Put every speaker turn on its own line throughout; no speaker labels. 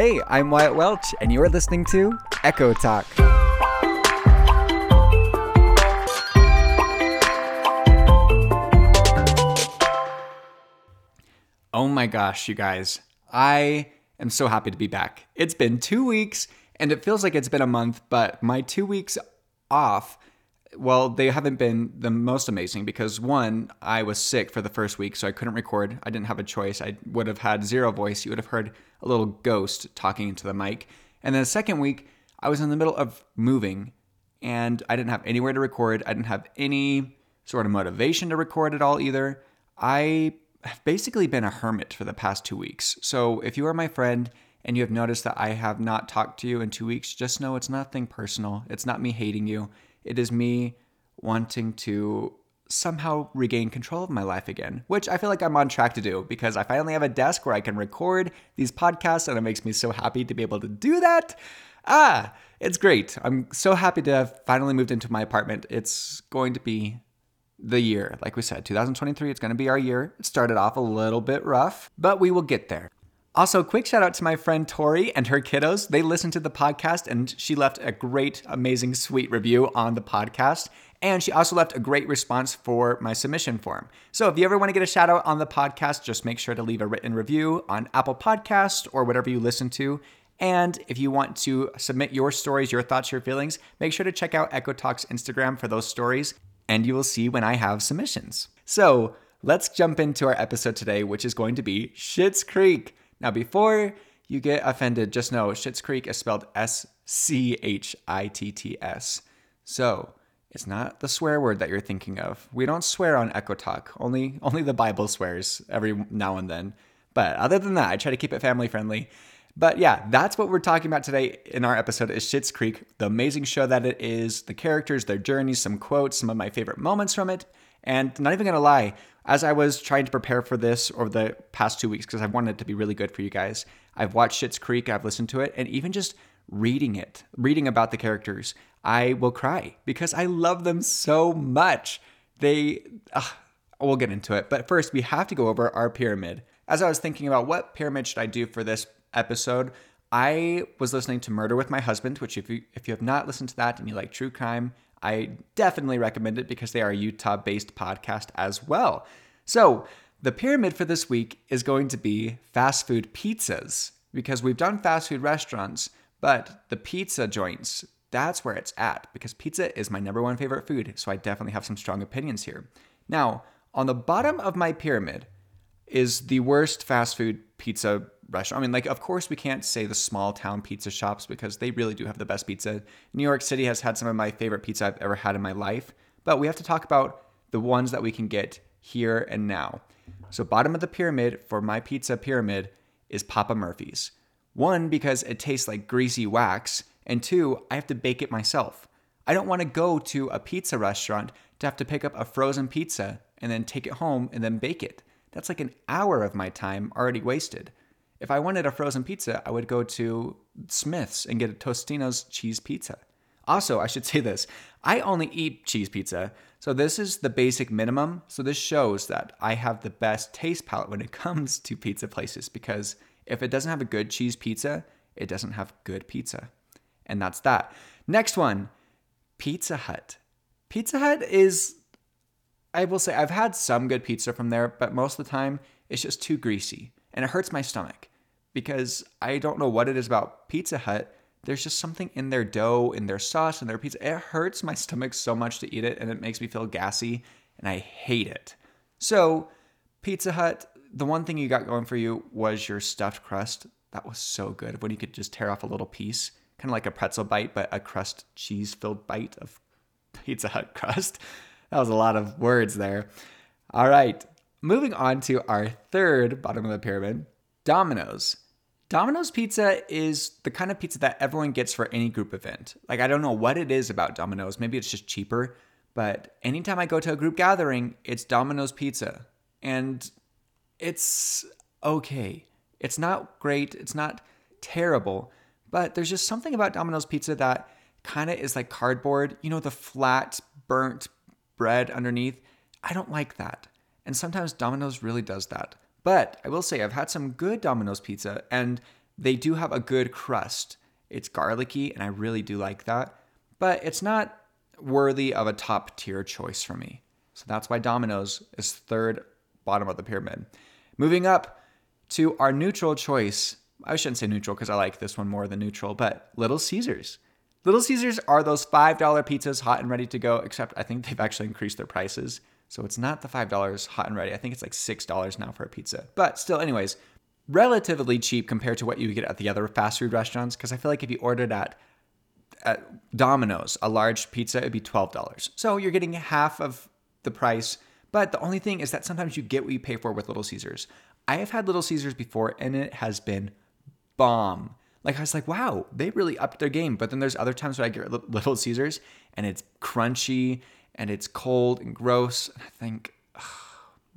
Hey, I'm Wyatt Welch, and you're listening to Echo Talk. Oh my gosh, you guys. I am so happy to be back. It's been two weeks, and it feels like it's been a month, but my two weeks off, well, they haven't been the most amazing because one, I was sick for the first week, so I couldn't record. I didn't have a choice. I would have had zero voice. You would have heard a little ghost talking into the mic. And then the second week, I was in the middle of moving and I didn't have anywhere to record. I didn't have any sort of motivation to record at all either. I have basically been a hermit for the past two weeks. So if you are my friend and you have noticed that I have not talked to you in two weeks, just know it's nothing personal. It's not me hating you. It is me wanting to somehow regain control of my life again, which I feel like I'm on track to do because I finally have a desk where I can record these podcasts and it makes me so happy to be able to do that. Ah, it's great. I'm so happy to have finally moved into my apartment. It's going to be the year. Like we said, 2023, it's going to be our year. It started off a little bit rough, but we will get there. Also, quick shout out to my friend Tori and her kiddos. They listened to the podcast and she left a great, amazing, sweet review on the podcast. And she also left a great response for my submission form. So if you ever want to get a shout out on the podcast, just make sure to leave a written review on Apple Podcast or whatever you listen to. And if you want to submit your stories, your thoughts, your feelings, make sure to check out Echo Talk's Instagram for those stories and you will see when I have submissions. So let's jump into our episode today, which is going to be Schitt's Creek. Now, before you get offended, just know Schitt's Creek is spelled S C H I T T S. So it's not the swear word that you're thinking of. We don't swear on Echo Talk. Only only the Bible swears every now and then. But other than that, I try to keep it family friendly. But yeah, that's what we're talking about today in our episode is Schitt's Creek, the amazing show that it is, the characters, their journeys, some quotes, some of my favorite moments from it. And not even gonna lie, as I was trying to prepare for this over the past two weeks, because I wanted it to be really good for you guys, I've watched Schitt's Creek, I've listened to it, and even just reading it, reading about the characters, I will cry because I love them so much. They, uh, we'll get into it. But first, we have to go over our pyramid. As I was thinking about what pyramid should I do for this episode, I was listening to Murder with My Husband, which if you if you have not listened to that and you like true crime, I definitely recommend it because they are a Utah-based podcast as well. So, the pyramid for this week is going to be fast food pizzas because we've done fast food restaurants, but the pizza joints, that's where it's at because pizza is my number one favorite food, so I definitely have some strong opinions here. Now, on the bottom of my pyramid is the worst fast food pizza restaurant. I mean, like, of course, we can't say the small town pizza shops because they really do have the best pizza. New York City has had some of my favorite pizza I've ever had in my life, but we have to talk about the ones that we can get here and now. So, bottom of the pyramid for my pizza pyramid is Papa Murphy's. One, because it tastes like greasy wax, and two, I have to bake it myself. I don't want to go to a pizza restaurant to have to pick up a frozen pizza and then take it home and then bake it. That's like an hour of my time already wasted. If I wanted a frozen pizza, I would go to Smith's and get a Tostino's cheese pizza. Also, I should say this I only eat cheese pizza, so this is the basic minimum. So this shows that I have the best taste palette when it comes to pizza places because if it doesn't have a good cheese pizza, it doesn't have good pizza. And that's that. Next one Pizza Hut. Pizza Hut is, I will say, I've had some good pizza from there, but most of the time it's just too greasy and it hurts my stomach because I don't know what it is about Pizza Hut. There's just something in their dough, in their sauce, in their pizza. It hurts my stomach so much to eat it and it makes me feel gassy and I hate it. So, Pizza Hut, the one thing you got going for you was your stuffed crust. That was so good when you could just tear off a little piece, kind of like a pretzel bite, but a crust cheese filled bite of Pizza Hut crust. That was a lot of words there. All right, moving on to our third bottom of the pyramid Domino's. Domino's pizza is the kind of pizza that everyone gets for any group event. Like, I don't know what it is about Domino's. Maybe it's just cheaper, but anytime I go to a group gathering, it's Domino's pizza. And it's okay. It's not great, it's not terrible, but there's just something about Domino's pizza that kind of is like cardboard. You know, the flat, burnt bread underneath? I don't like that. And sometimes Domino's really does that. But I will say, I've had some good Domino's pizza, and they do have a good crust. It's garlicky, and I really do like that, but it's not worthy of a top tier choice for me. So that's why Domino's is third bottom of the pyramid. Moving up to our neutral choice. I shouldn't say neutral because I like this one more than neutral, but Little Caesars. Little Caesars are those $5 pizzas hot and ready to go, except I think they've actually increased their prices. So it's not the $5 hot and ready. I think it's like $6 now for a pizza. But still, anyways, relatively cheap compared to what you get at the other fast food restaurants. Because I feel like if you ordered at, at Domino's, a large pizza, it'd be $12. So you're getting half of the price. But the only thing is that sometimes you get what you pay for with Little Caesars. I have had Little Caesars before and it has been bomb. Like I was like, wow, they really upped their game. But then there's other times where I get Little Caesars and it's crunchy and it's cold and gross. And I think,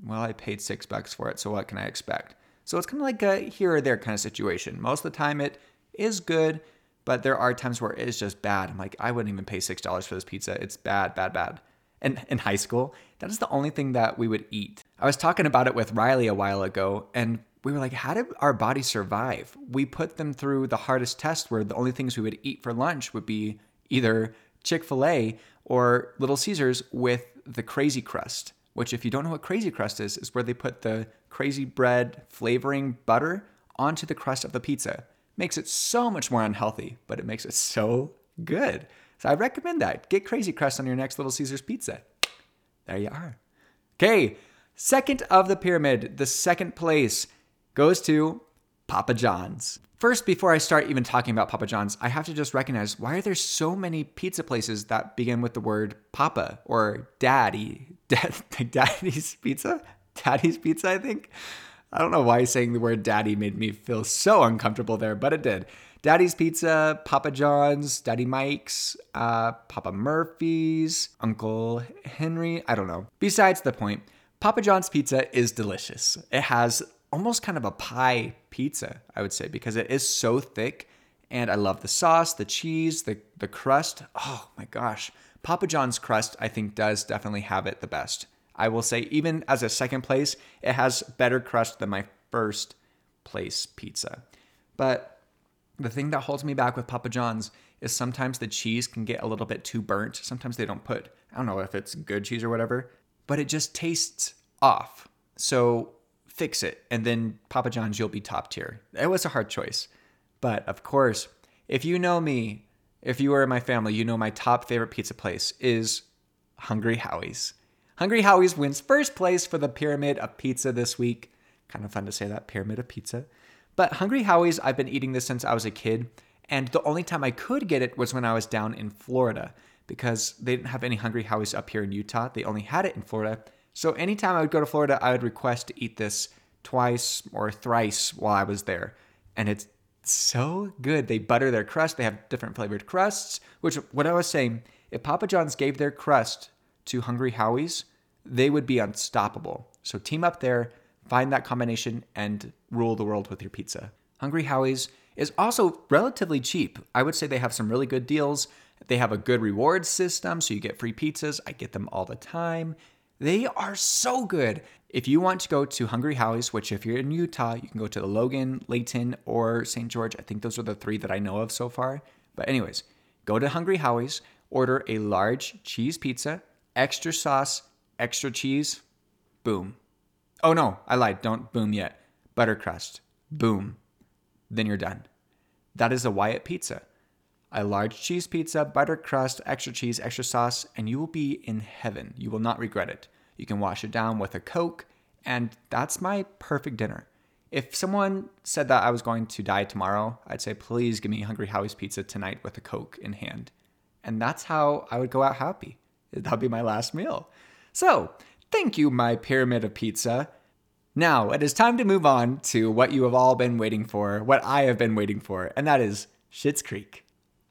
well, I paid six bucks for it, so what can I expect? So it's kind of like a here or there kind of situation. Most of the time it is good, but there are times where it's just bad. I'm like, I wouldn't even pay six dollars for this pizza. It's bad, bad, bad. And in high school, that is the only thing that we would eat. I was talking about it with Riley a while ago, and we were like, how did our bodies survive? We put them through the hardest test where the only things we would eat for lunch would be either Chick fil A or Little Caesars with the crazy crust, which, if you don't know what crazy crust is, is where they put the crazy bread flavoring butter onto the crust of the pizza. Makes it so much more unhealthy, but it makes it so good. So I recommend that. Get crazy crust on your next Little Caesars pizza. There you are. Okay, second of the pyramid, the second place goes to Papa John's. First, before I start even talking about Papa John's, I have to just recognize why are there so many pizza places that begin with the word Papa or Daddy? Daddy's Pizza? Daddy's Pizza, I think. I don't know why saying the word daddy made me feel so uncomfortable there, but it did. Daddy's Pizza, Papa John's, Daddy Mike's, uh, Papa Murphy's, Uncle Henry, I don't know. Besides the point, Papa John's pizza is delicious. It has almost kind of a pie pizza, I would say, because it is so thick. And I love the sauce, the cheese, the, the crust. Oh my gosh. Papa John's crust, I think, does definitely have it the best. I will say, even as a second place, it has better crust than my first place pizza. But the thing that holds me back with Papa John's is sometimes the cheese can get a little bit too burnt. Sometimes they don't put, I don't know if it's good cheese or whatever, but it just tastes off. So fix it, and then Papa John's, you'll be top tier. It was a hard choice. But of course, if you know me, if you are in my family, you know my top favorite pizza place is Hungry Howie's. Hungry Howie's wins first place for the pyramid of pizza this week. Kind of fun to say that pyramid of pizza. But Hungry Howie's, I've been eating this since I was a kid, and the only time I could get it was when I was down in Florida because they didn't have any Hungry Howie's up here in Utah. They only had it in Florida. So anytime I would go to Florida, I would request to eat this twice or thrice while I was there. And it's so good. They butter their crust, they have different flavored crusts, which, what I was saying, if Papa John's gave their crust to Hungry Howie's, they would be unstoppable. So team up there, find that combination, and rule the world with your pizza. Hungry Howie's is also relatively cheap. I would say they have some really good deals. They have a good reward system, so you get free pizzas. I get them all the time. They are so good. If you want to go to Hungry Howie's, which if you're in Utah, you can go to the Logan, Layton, or St. George. I think those are the three that I know of so far. But, anyways, go to Hungry Howie's, order a large cheese pizza, extra sauce, extra cheese, boom. Oh no, I lied. Don't boom yet. Butter crust, boom. Then you're done. That is a Wyatt pizza. A large cheese pizza, butter crust, extra cheese, extra sauce, and you will be in heaven. You will not regret it. You can wash it down with a Coke, and that's my perfect dinner. If someone said that I was going to die tomorrow, I'd say, please give me Hungry Howie's pizza tonight with a Coke in hand. And that's how I would go out happy. That'd be my last meal. So, thank you, my pyramid of pizza. Now, it is time to move on to what you have all been waiting for, what I have been waiting for, and that is Schitt's Creek.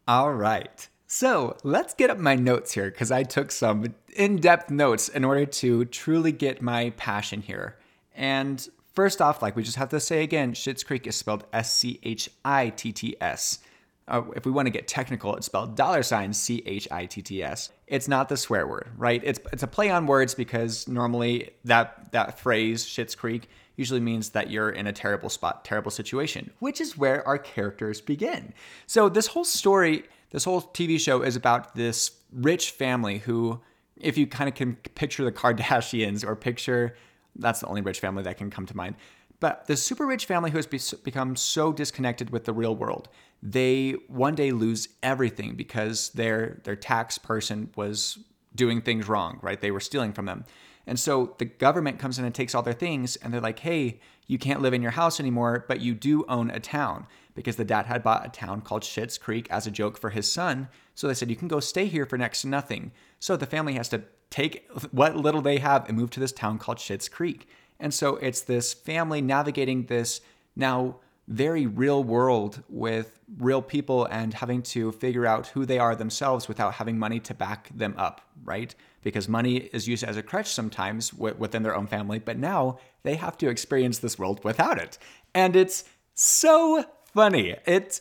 All right. So let's get up my notes here because I took some in depth notes in order to truly get my passion here. And first off, like we just have to say again, Schitt's Creek is spelled S C H I T T S. Uh, if we want to get technical, it's spelled dollar sign C H I T T S. It's not the swear word, right? It's it's a play on words because normally that that phrase Schitt's Creek usually means that you're in a terrible spot, terrible situation, which is where our characters begin. So this whole story, this whole TV show is about this rich family who, if you kind of can picture the Kardashians or picture, that's the only rich family that can come to mind. But the super rich family who has become so disconnected with the real world, they one day lose everything because their their tax person was doing things wrong, right? They were stealing from them. And so the government comes in and takes all their things and they're like, "Hey, you can't live in your house anymore, but you do own a town." Because the dad had bought a town called Schitt's Creek as a joke for his son. So they said, "You can go stay here for next to nothing." So the family has to take what little they have and move to this town called Schitt's Creek. And so it's this family navigating this now very real world with real people and having to figure out who they are themselves without having money to back them up, right? Because money is used as a crutch sometimes within their own family, but now they have to experience this world without it. And it's so funny. It's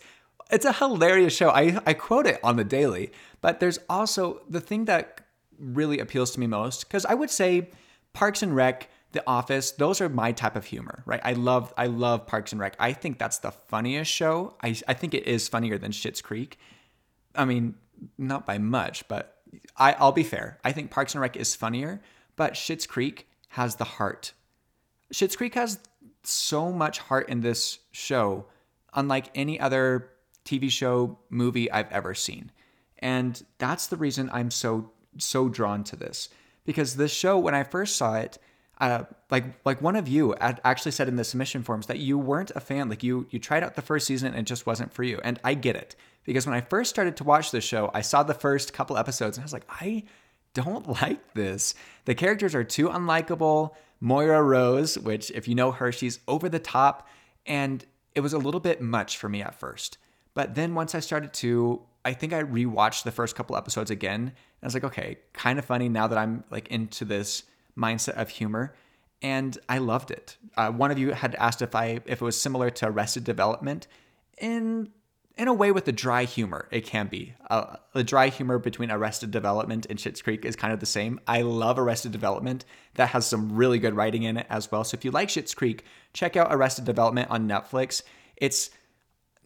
it's a hilarious show. I, I quote it on the daily, but there's also the thing that really appeals to me most, because I would say Parks and Rec the Office, those are my type of humor, right? I love I love Parks and Rec. I think that's the funniest show. I I think it is funnier than Schitt's Creek. I mean, not by much, but I I'll be fair. I think Parks and Rec is funnier, but Schitt's Creek has the heart. Schitt's Creek has so much heart in this show, unlike any other TV show movie I've ever seen. And that's the reason I'm so so drawn to this because this show when I first saw it, uh, like like one of you actually said in the submission forms that you weren't a fan. Like you you tried out the first season and it just wasn't for you. And I get it because when I first started to watch the show, I saw the first couple episodes and I was like, I don't like this. The characters are too unlikable. Moira Rose, which if you know her, she's over the top, and it was a little bit much for me at first. But then once I started to, I think I rewatched the first couple episodes again. And I was like, okay, kind of funny now that I'm like into this mindset of humor, and I loved it. Uh, one of you had asked if I if it was similar to Arrested Development, in in a way with the dry humor. It can be uh, the dry humor between Arrested Development and Schitt's Creek is kind of the same. I love Arrested Development. That has some really good writing in it as well. So if you like Schitt's Creek, check out Arrested Development on Netflix. It's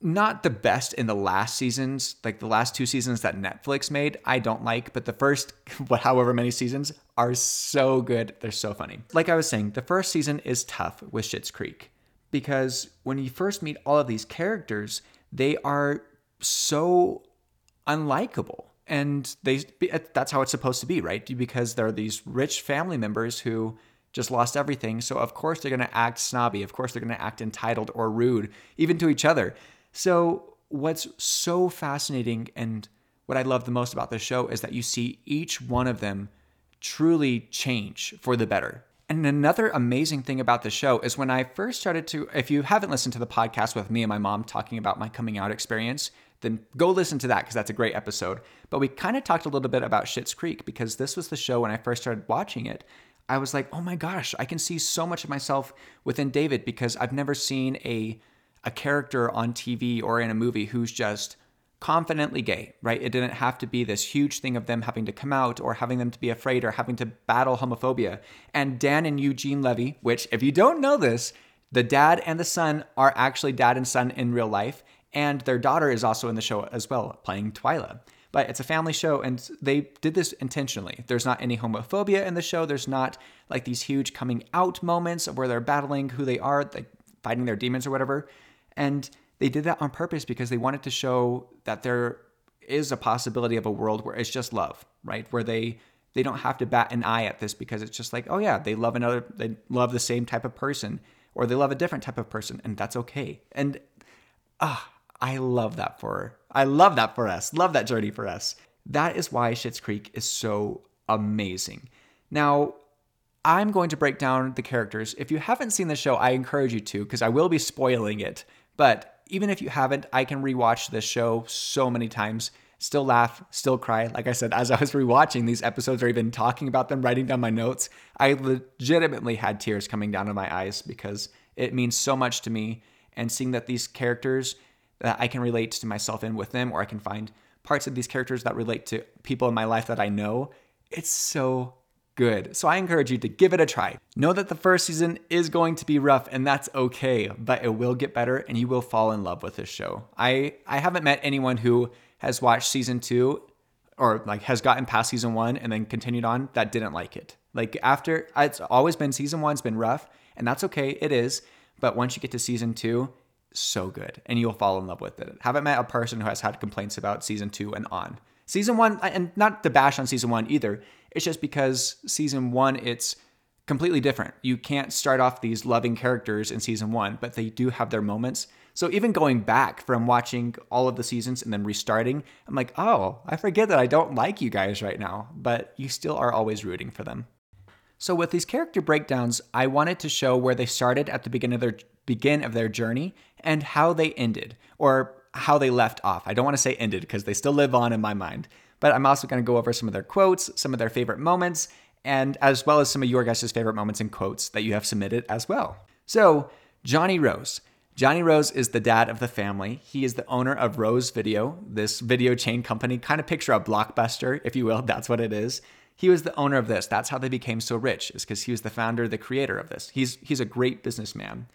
not the best in the last seasons, like the last two seasons that Netflix made, I don't like, but the first, however many seasons, are so good. They're so funny. Like I was saying, the first season is tough with Schitt's Creek because when you first meet all of these characters, they are so unlikable. And they that's how it's supposed to be, right? Because they're these rich family members who just lost everything. So of course they're going to act snobby. Of course they're going to act entitled or rude, even to each other. So, what's so fascinating and what I love the most about this show is that you see each one of them truly change for the better. And another amazing thing about the show is when I first started to, if you haven't listened to the podcast with me and my mom talking about my coming out experience, then go listen to that because that's a great episode. But we kind of talked a little bit about Schitt's Creek because this was the show when I first started watching it. I was like, oh my gosh, I can see so much of myself within David because I've never seen a a character on TV or in a movie who's just confidently gay, right? It didn't have to be this huge thing of them having to come out or having them to be afraid or having to battle homophobia. And Dan and Eugene Levy, which, if you don't know this, the dad and the son are actually dad and son in real life. And their daughter is also in the show as well, playing Twyla. But it's a family show, and they did this intentionally. There's not any homophobia in the show. There's not like these huge coming out moments where they're battling who they are, like fighting their demons or whatever. And they did that on purpose because they wanted to show that there is a possibility of a world where it's just love, right? Where they they don't have to bat an eye at this because it's just like, oh yeah, they love another they love the same type of person or they love a different type of person and that's okay. And ah, I love that for I love that for us. Love that journey for us. That is why Schitt's Creek is so amazing. Now, I'm going to break down the characters. If you haven't seen the show, I encourage you to because I will be spoiling it but even if you haven't, I can rewatch this show so many times, still laugh, still cry. Like I said, as I was rewatching these episodes or even talking about them, writing down my notes, I legitimately had tears coming down to my eyes because it means so much to me. And seeing that these characters that I can relate to myself in with them, or I can find parts of these characters that relate to people in my life that I know, it's so good. So I encourage you to give it a try. Know that the first season is going to be rough and that's okay, but it will get better and you will fall in love with this show. I I haven't met anyone who has watched season 2 or like has gotten past season 1 and then continued on that didn't like it. Like after it's always been season 1's been rough and that's okay, it is, but once you get to season 2, so good and you'll fall in love with it. Haven't met a person who has had complaints about season 2 and on. Season 1 and not to bash on season 1 either it's just because season one, it's completely different. You can't start off these loving characters in season one, but they do have their moments. So even going back from watching all of the seasons and then restarting, I'm like, oh, I forget that I don't like you guys right now, but you still are always rooting for them. So with these character breakdowns, I wanted to show where they started at the beginning of their begin of their journey and how they ended or how they left off. I don't want to say ended because they still live on in my mind but I'm also going to go over some of their quotes, some of their favorite moments, and as well as some of your guys' favorite moments and quotes that you have submitted as well. So, Johnny Rose. Johnny Rose is the dad of the family. He is the owner of Rose Video, this video chain company. Kind of picture a blockbuster, if you will. That's what it is. He was the owner of this. That's how they became so rich, is because he was the founder, the creator of this. He's he's a great businessman.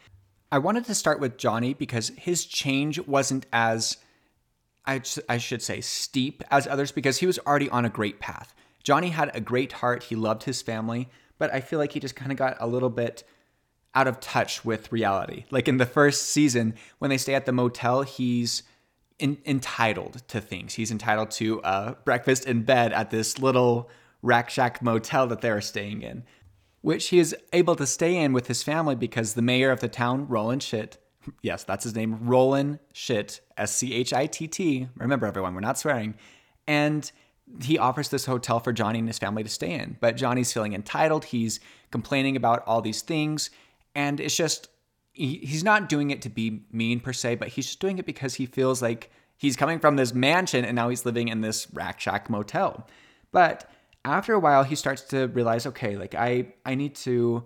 I wanted to start with Johnny because his change wasn't as I, I should say, steep as others because he was already on a great path. Johnny had a great heart. He loved his family, but I feel like he just kind of got a little bit out of touch with reality. Like in the first season, when they stay at the motel, he's in, entitled to things. He's entitled to a breakfast in bed at this little rack shack motel that they're staying in, which he is able to stay in with his family because the mayor of the town, Roland Schitt, yes, that's his name, Roland Schitt, S C H I T T. Remember, everyone, we're not swearing. And he offers this hotel for Johnny and his family to stay in. But Johnny's feeling entitled. He's complaining about all these things. And it's just, he, he's not doing it to be mean per se, but he's just doing it because he feels like he's coming from this mansion and now he's living in this rack shack motel. But after a while, he starts to realize, okay, like I, I need to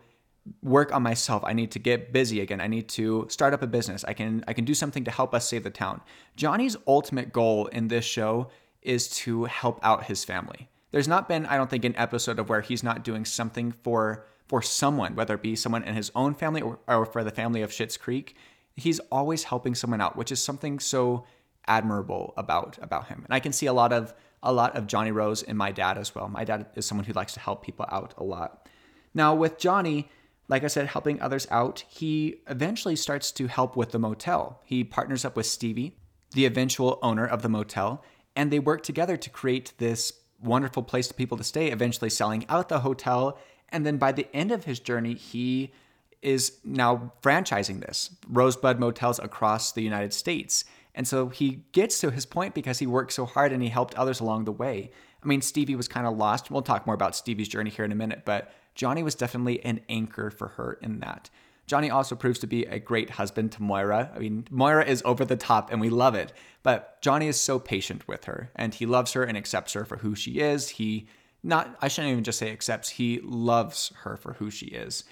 work on myself. I need to get busy again. I need to start up a business. I can I can do something to help us save the town. Johnny's ultimate goal in this show is to help out his family. There's not been I don't think an episode of where he's not doing something for for someone, whether it be someone in his own family or, or for the family of Schitt's Creek. He's always helping someone out, which is something so admirable about about him. And I can see a lot of a lot of Johnny Rose and my dad as well. My dad is someone who likes to help people out a lot. Now with Johnny, like I said, helping others out, he eventually starts to help with the motel. He partners up with Stevie, the eventual owner of the motel, and they work together to create this wonderful place for people to stay, eventually selling out the hotel. And then by the end of his journey, he is now franchising this Rosebud Motels across the United States. And so he gets to his point because he worked so hard and he helped others along the way. I mean, Stevie was kind of lost. We'll talk more about Stevie's journey here in a minute, but Johnny was definitely an anchor for her in that. Johnny also proves to be a great husband to Moira. I mean, Moira is over the top and we love it, but Johnny is so patient with her and he loves her and accepts her for who she is. He not I shouldn't even just say accepts, he loves her for who she is.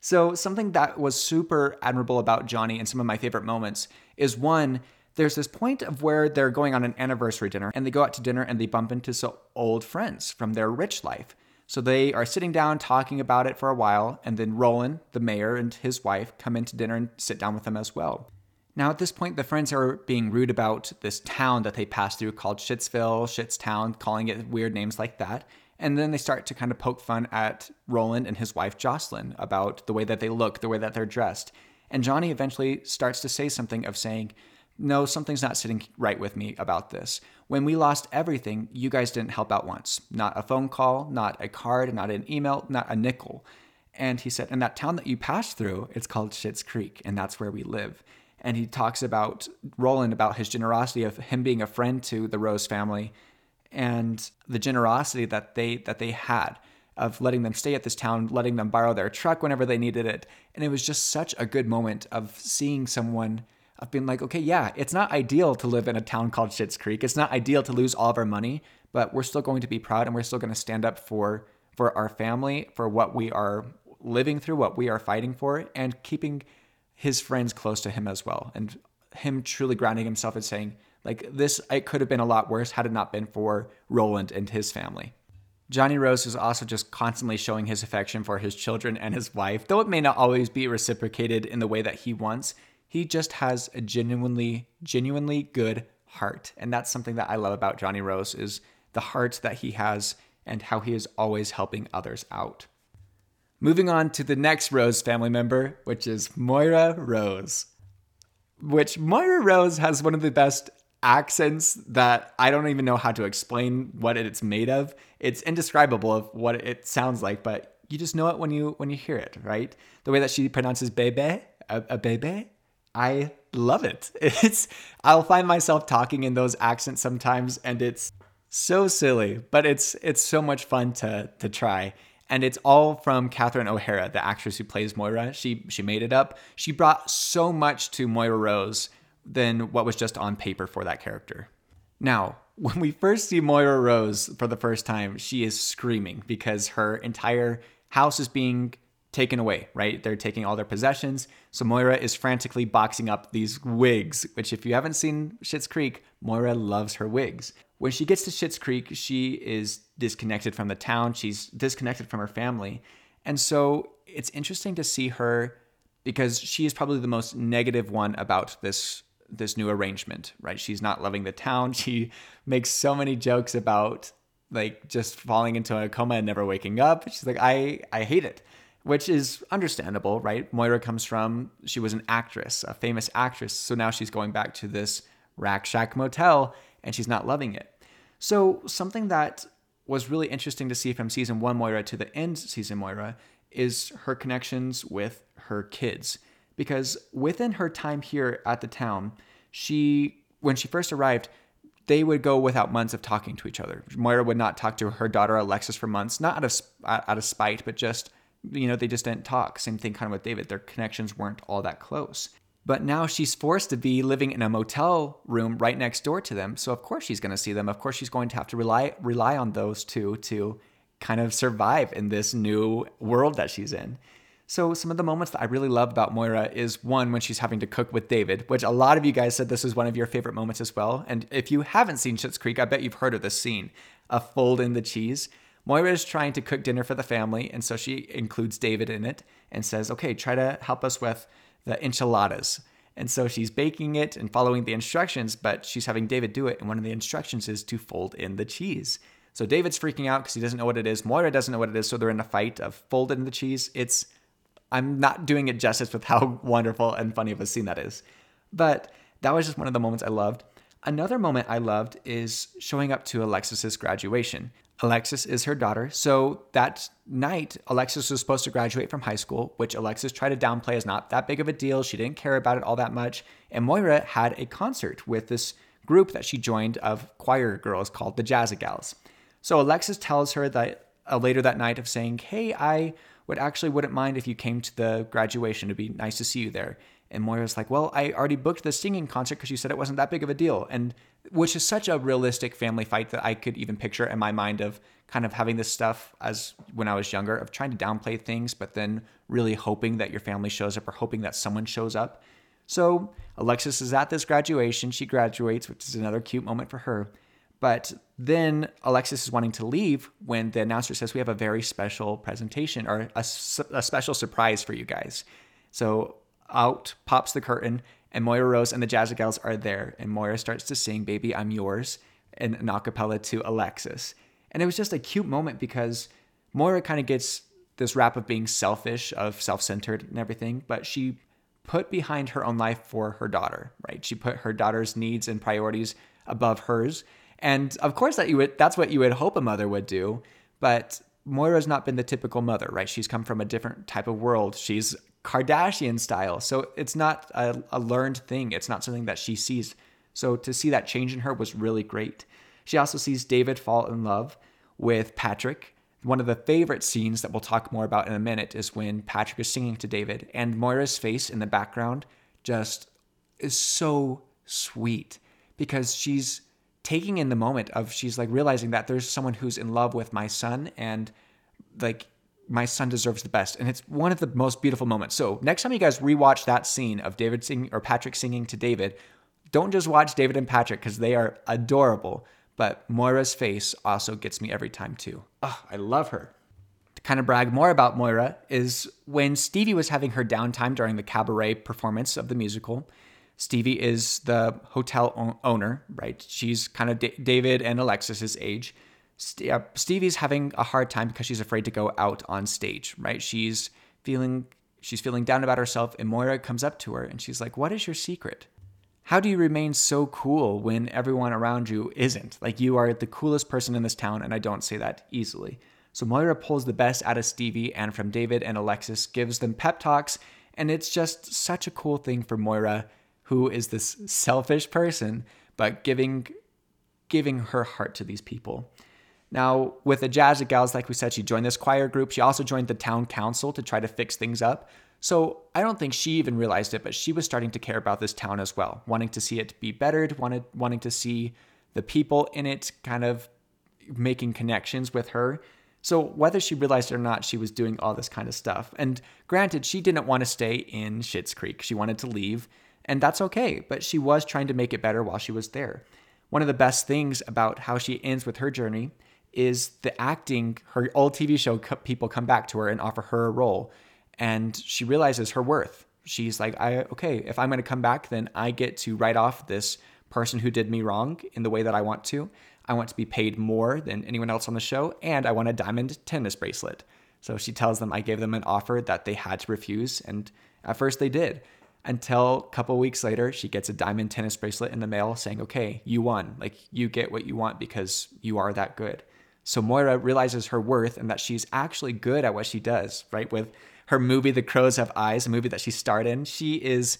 So, something that was super admirable about Johnny and some of my favorite moments is one, there's this point of where they're going on an anniversary dinner and they go out to dinner and they bump into some old friends from their rich life. So they are sitting down talking about it for a while, and then Roland, the mayor, and his wife come into dinner and sit down with them as well. Now, at this point, the friends are being rude about this town that they pass through called Shittsville, Shittstown, calling it weird names like that. And then they start to kind of poke fun at Roland and his wife Jocelyn about the way that they look, the way that they're dressed. And Johnny eventually starts to say something of saying, no, something's not sitting right with me about this. When we lost everything, you guys didn't help out once. Not a phone call, not a card, not an email, not a nickel. And he said, and that town that you passed through, it's called Schitt's Creek, and that's where we live. And he talks about Roland, about his generosity of him being a friend to the Rose family and the generosity that they that they had of letting them stay at this town, letting them borrow their truck whenever they needed it. And it was just such a good moment of seeing someone of being like, okay, yeah, it's not ideal to live in a town called Schitt's Creek. It's not ideal to lose all of our money, but we're still going to be proud and we're still going to stand up for for our family, for what we are living through, what we are fighting for, and keeping his friends close to him as well. And him truly grounding himself and saying, like, this, it could have been a lot worse had it not been for Roland and his family. Johnny Rose is also just constantly showing his affection for his children and his wife, though it may not always be reciprocated in the way that he wants. He just has a genuinely, genuinely good heart, and that's something that I love about Johnny Rose is the heart that he has and how he is always helping others out. Moving on to the next Rose family member, which is Moira Rose. Which Moira Rose has one of the best accents that I don't even know how to explain what it's made of. It's indescribable of what it sounds like, but you just know it when you when you hear it, right? The way that she pronounces bebe, a, a bebe, I love it. It's I'll find myself talking in those accents sometimes and it's so silly, but it's it's so much fun to to try. And it's all from Catherine O'Hara, the actress who plays Moira. She she made it up. She brought so much to Moira Rose than what was just on paper for that character. Now, when we first see Moira Rose for the first time, she is screaming because her entire house is being taken away, right? They're taking all their possessions. So Moira is frantically boxing up these wigs, which, if you haven't seen Schitt's Creek, Moira loves her wigs. When she gets to Schitt's Creek, she is disconnected from the town, she's disconnected from her family. And so it's interesting to see her because she is probably the most negative one about this this new arrangement, right? She's not loving the town. She makes so many jokes about like just falling into a coma and never waking up. She's like, I, I hate it, which is understandable, right? Moira comes from, she was an actress, a famous actress. So now she's going back to this rack shack motel and she's not loving it. So something that was really interesting to see from season one Moira to the end season Moira is her connections with her kids because within her time here at the town, she when she first arrived, they would go without months of talking to each other. Moira would not talk to her daughter Alexis for months, not out of out of spite, but just you know they just didn't talk. Same thing kind of with David. Their connections weren't all that close. But now she's forced to be living in a motel room right next door to them. So of course she's going to see them. Of course she's going to have to rely rely on those two to kind of survive in this new world that she's in. So, some of the moments that I really love about Moira is one when she's having to cook with David, which a lot of you guys said this was one of your favorite moments as well. And if you haven't seen Schitt's Creek, I bet you've heard of this scene a fold in the cheese. Moira is trying to cook dinner for the family, and so she includes David in it and says, Okay, try to help us with the enchiladas. And so she's baking it and following the instructions, but she's having David do it. And one of the instructions is to fold in the cheese. So David's freaking out because he doesn't know what it is. Moira doesn't know what it is. So they're in a fight of folded in the cheese. It's I'm not doing it justice with how wonderful and funny of a scene that is. But that was just one of the moments I loved. Another moment I loved is showing up to Alexis's graduation. Alexis is her daughter, so that night, Alexis was supposed to graduate from high school, which Alexis tried to downplay as not that big of a deal. She didn't care about it all that much. And Moira had a concert with this group that she joined of choir girls called the Jazzagals. So Alexis tells her that uh, later that night of saying, "Hey, I would actually wouldn't mind if you came to the graduation. It'd be nice to see you there. And Moira's like, well, I already booked the singing concert because you said it wasn't that big of a deal. And which is such a realistic family fight that I could even picture in my mind of kind of having this stuff as when I was younger, of trying to downplay things, but then really hoping that your family shows up or hoping that someone shows up. So Alexis is at this graduation. She graduates, which is another cute moment for her. But then Alexis is wanting to leave when the announcer says, We have a very special presentation or a, a special surprise for you guys. So out pops the curtain, and Moira Rose and the Jazzagals are there. And Moira starts to sing Baby, I'm Yours in an acapella to Alexis. And it was just a cute moment because Moira kind of gets this rap of being selfish, of self centered and everything, but she put behind her own life for her daughter, right? She put her daughter's needs and priorities above hers. And of course that you would that's what you would hope a mother would do, but Moira's not been the typical mother, right? She's come from a different type of world. She's Kardashian style. So it's not a, a learned thing. It's not something that she sees. So to see that change in her was really great. She also sees David fall in love with Patrick. One of the favorite scenes that we'll talk more about in a minute is when Patrick is singing to David, and Moira's face in the background just is so sweet because she's taking in the moment of she's like realizing that there's someone who's in love with my son and like my son deserves the best and it's one of the most beautiful moments so next time you guys rewatch that scene of david singing or patrick singing to david don't just watch david and patrick because they are adorable but Moira's face also gets me every time too. Oh, I love her. To kind of brag more about Moira is when Stevie was having her downtime during the cabaret performance of the musical. Stevie is the hotel owner, right? She's kind of D- David and Alexis's age. St- uh, Stevie's having a hard time because she's afraid to go out on stage, right? She's feeling she's feeling down about herself, and Moira comes up to her and she's like, "What is your secret?" how do you remain so cool when everyone around you isn't? Like you are the coolest person in this town, and I don't say that easily. So Moira pulls the best out of Stevie and from David and Alexis, gives them pep talks, and it's just such a cool thing for Moira, who is this selfish person, but giving giving her heart to these people. Now, with the Jazz Gals, like we said, she joined this choir group. She also joined the town council to try to fix things up. So I don't think she even realized it, but she was starting to care about this town as well, wanting to see it be bettered, wanted wanting to see the people in it kind of making connections with her. So whether she realized it or not, she was doing all this kind of stuff. And granted, she didn't want to stay in Schitt's Creek. She wanted to leave, and that's okay, but she was trying to make it better while she was there. One of the best things about how she ends with her journey is the acting. Her old TV show people come back to her and offer her a role and she realizes her worth. She's like, I okay, if I'm going to come back, then I get to write off this person who did me wrong in the way that I want to. I want to be paid more than anyone else on the show, and I want a diamond tennis bracelet. So she tells them I gave them an offer that they had to refuse, and at first they did. Until a couple weeks later, she gets a diamond tennis bracelet in the mail saying, Okay, you won. Like, you get what you want because you are that good. So Moira realizes her worth and that she's actually good at what she does, right? With her movie The Crows Have Eyes, a movie that she starred in. She is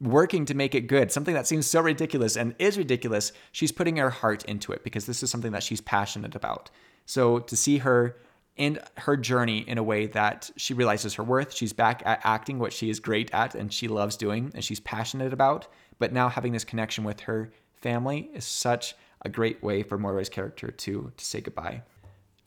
working to make it good, something that seems so ridiculous and is ridiculous. She's putting her heart into it because this is something that she's passionate about. So to see her in her journey in a way that she realizes her worth, she's back at acting what she is great at and she loves doing and she's passionate about, but now having this connection with her family is such a great way for Moira's character to to say goodbye.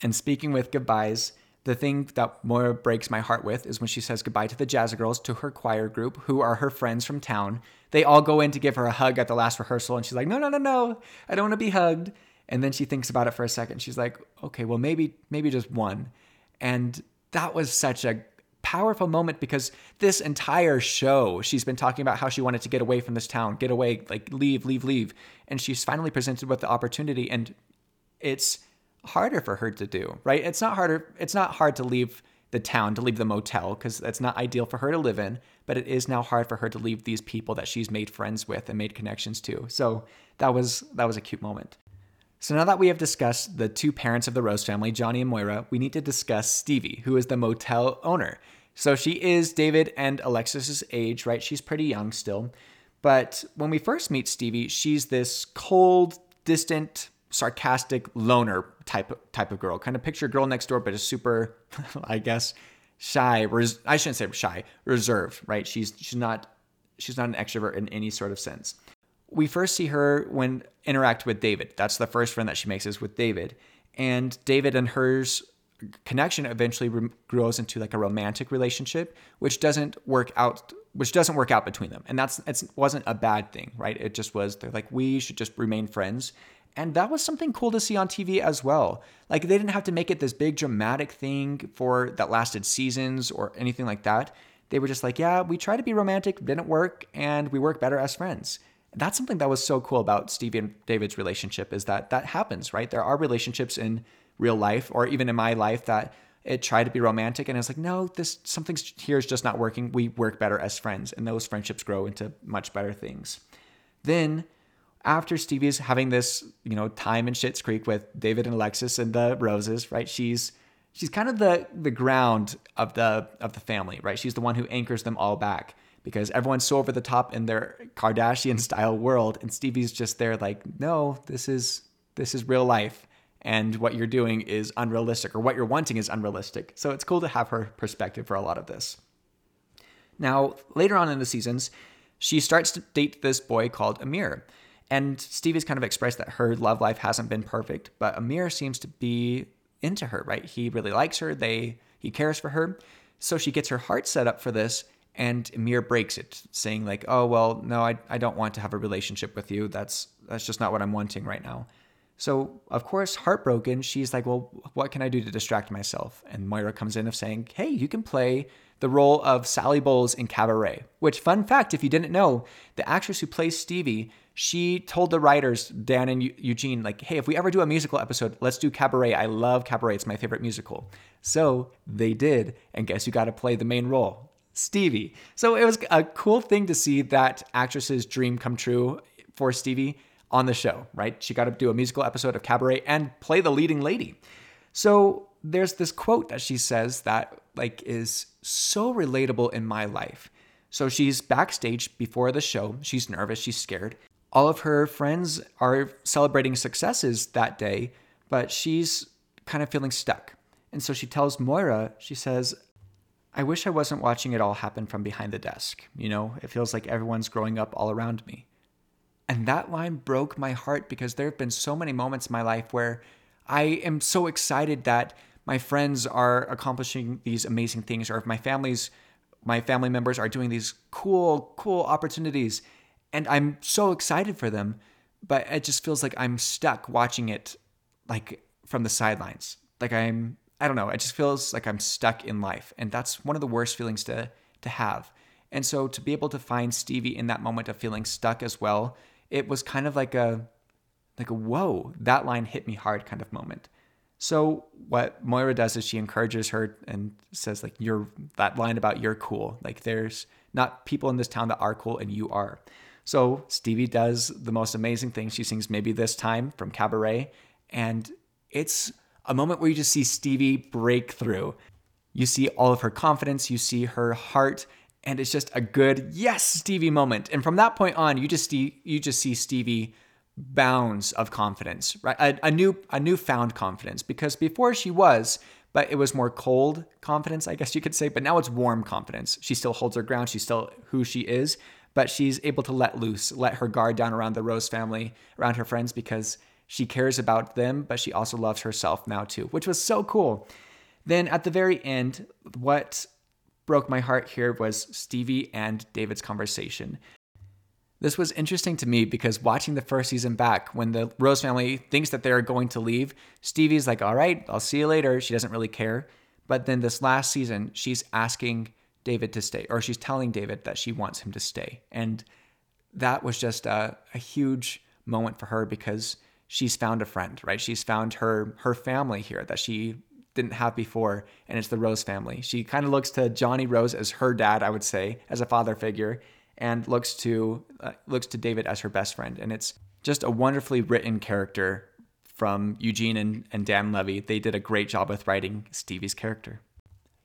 And speaking with goodbyes, the thing that Moira breaks my heart with is when she says goodbye to the Jazz Girls, to her choir group, who are her friends from town. They all go in to give her a hug at the last rehearsal, and she's like, "No, no, no, no, I don't want to be hugged." And then she thinks about it for a second. She's like, "Okay, well, maybe, maybe just one." And that was such a powerful moment because this entire show, she's been talking about how she wanted to get away from this town, get away, like leave, leave, leave, and she's finally presented with the opportunity, and it's harder for her to do, right? It's not harder. It's not hard to leave the town, to leave the motel, because that's not ideal for her to live in. But it is now hard for her to leave these people that she's made friends with and made connections to. So that was that was a cute moment. So now that we have discussed the two parents of the Rose family, Johnny and Moira, we need to discuss Stevie, who is the motel owner. So she is David and Alexis's age, right? She's pretty young still. But when we first meet Stevie, she's this cold, distant, sarcastic loner type type of girl. Kind of picture girl next door, but is super, I guess, shy. Res- I shouldn't say shy, reserved. Right? She's she's not she's not an extrovert in any sort of sense. We first see her when interact with David. That's the first friend that she makes is with David, and David and hers connection eventually re- grows into like a romantic relationship, which doesn't work out which doesn't work out between them. And that's it wasn't a bad thing, right? It just was they're like we should just remain friends and that was something cool to see on TV as well. Like they didn't have to make it this big dramatic thing for that lasted seasons or anything like that. They were just like, yeah, we tried to be romantic, didn't work, and we work better as friends. That's something that was so cool about Stevie and David's relationship is that that happens, right? There are relationships in real life or even in my life that it tried to be romantic and it's like, no, this something here is just not working. We work better as friends, and those friendships grow into much better things. Then after Stevie's having this, you know, time in Schitt's Creek with David and Alexis and the Roses, right? She's she's kind of the the ground of the of the family, right? She's the one who anchors them all back because everyone's so over the top in their Kardashian style world, and Stevie's just there like, no, this is this is real life, and what you're doing is unrealistic, or what you're wanting is unrealistic. So it's cool to have her perspective for a lot of this. Now, later on in the seasons, she starts to date this boy called Amir. And Stevie's kind of expressed that her love life hasn't been perfect, but Amir seems to be into her, right? He really likes her. They he cares for her. So she gets her heart set up for this and Amir breaks it, saying like, "Oh, well, no, I I don't want to have a relationship with you. That's that's just not what I'm wanting right now." So, of course, heartbroken, she's like, Well, what can I do to distract myself? And Moira comes in of saying, Hey, you can play the role of Sally Bowles in Cabaret. Which, fun fact, if you didn't know, the actress who plays Stevie, she told the writers, Dan and Eugene, like, hey, if we ever do a musical episode, let's do Cabaret. I love Cabaret, it's my favorite musical. So they did. And guess who got to play the main role? Stevie. So it was a cool thing to see that actress's dream come true for Stevie on the show, right? She got to do a musical episode of Cabaret and play the leading lady. So there's this quote that she says that like is so relatable in my life. So she's backstage before the show. She's nervous, she's scared. All of her friends are celebrating successes that day, but she's kind of feeling stuck. And so she tells Moira, she says, I wish I wasn't watching it all happen from behind the desk. You know, it feels like everyone's growing up all around me. And that line broke my heart because there have been so many moments in my life where I am so excited that my friends are accomplishing these amazing things or if my family's my family members are doing these cool cool opportunities and I'm so excited for them, but it just feels like I'm stuck watching it like from the sidelines. Like I'm I don't know, it just feels like I'm stuck in life. And that's one of the worst feelings to to have. And so to be able to find Stevie in that moment of feeling stuck as well, it was kind of like a like a whoa, that line hit me hard kind of moment. So what Moira does is she encourages her and says like you're that line about you're cool. Like there's not people in this town that are cool and you are. So Stevie does the most amazing thing. She sings maybe this time from Cabaret and it's a moment where you just see Stevie break through. You see all of her confidence, you see her heart, and it's just a good yes Stevie moment. And from that point on, you just see you just see Stevie bounds of confidence, right? A, a new a newfound confidence because before she was, but it was more cold confidence, I guess you could say. But now it's warm confidence. She still holds her ground. She's still who she is, but she's able to let loose, let her guard down around the Rose family, around her friends because she cares about them, but she also loves herself now too, which was so cool. Then at the very end, what broke my heart here was Stevie and David's conversation. This was interesting to me because watching the first season back, when the Rose family thinks that they're going to leave, Stevie's like, all right, I'll see you later. She doesn't really care. But then this last season, she's asking David to stay, or she's telling David that she wants him to stay. And that was just a, a huge moment for her because she's found a friend, right? She's found her her family here that she didn't have before, and it's the Rose family. She kind of looks to Johnny Rose as her dad, I would say, as a father figure, and looks to uh, looks to David as her best friend. And it's just a wonderfully written character from Eugene and, and Dan Levy. They did a great job with writing Stevie's character.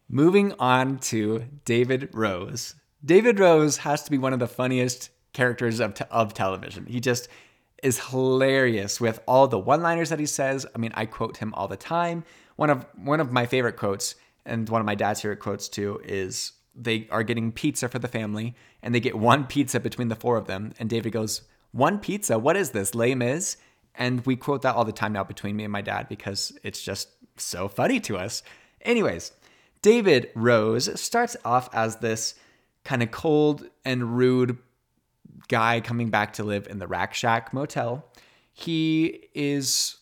Moving on to David Rose. David Rose has to be one of the funniest characters of, te- of television. He just is hilarious with all the one-liners that he says. I mean, I quote him all the time. One of one of my favorite quotes and one of my dad's favorite quotes too is they are getting pizza for the family and they get one pizza between the four of them and David goes, "One pizza? What is this? Les Mis?" And we quote that all the time now between me and my dad because it's just so funny to us. Anyways, David Rose starts off as this kind of cold and rude guy coming back to live in the Rack Shack Motel. He is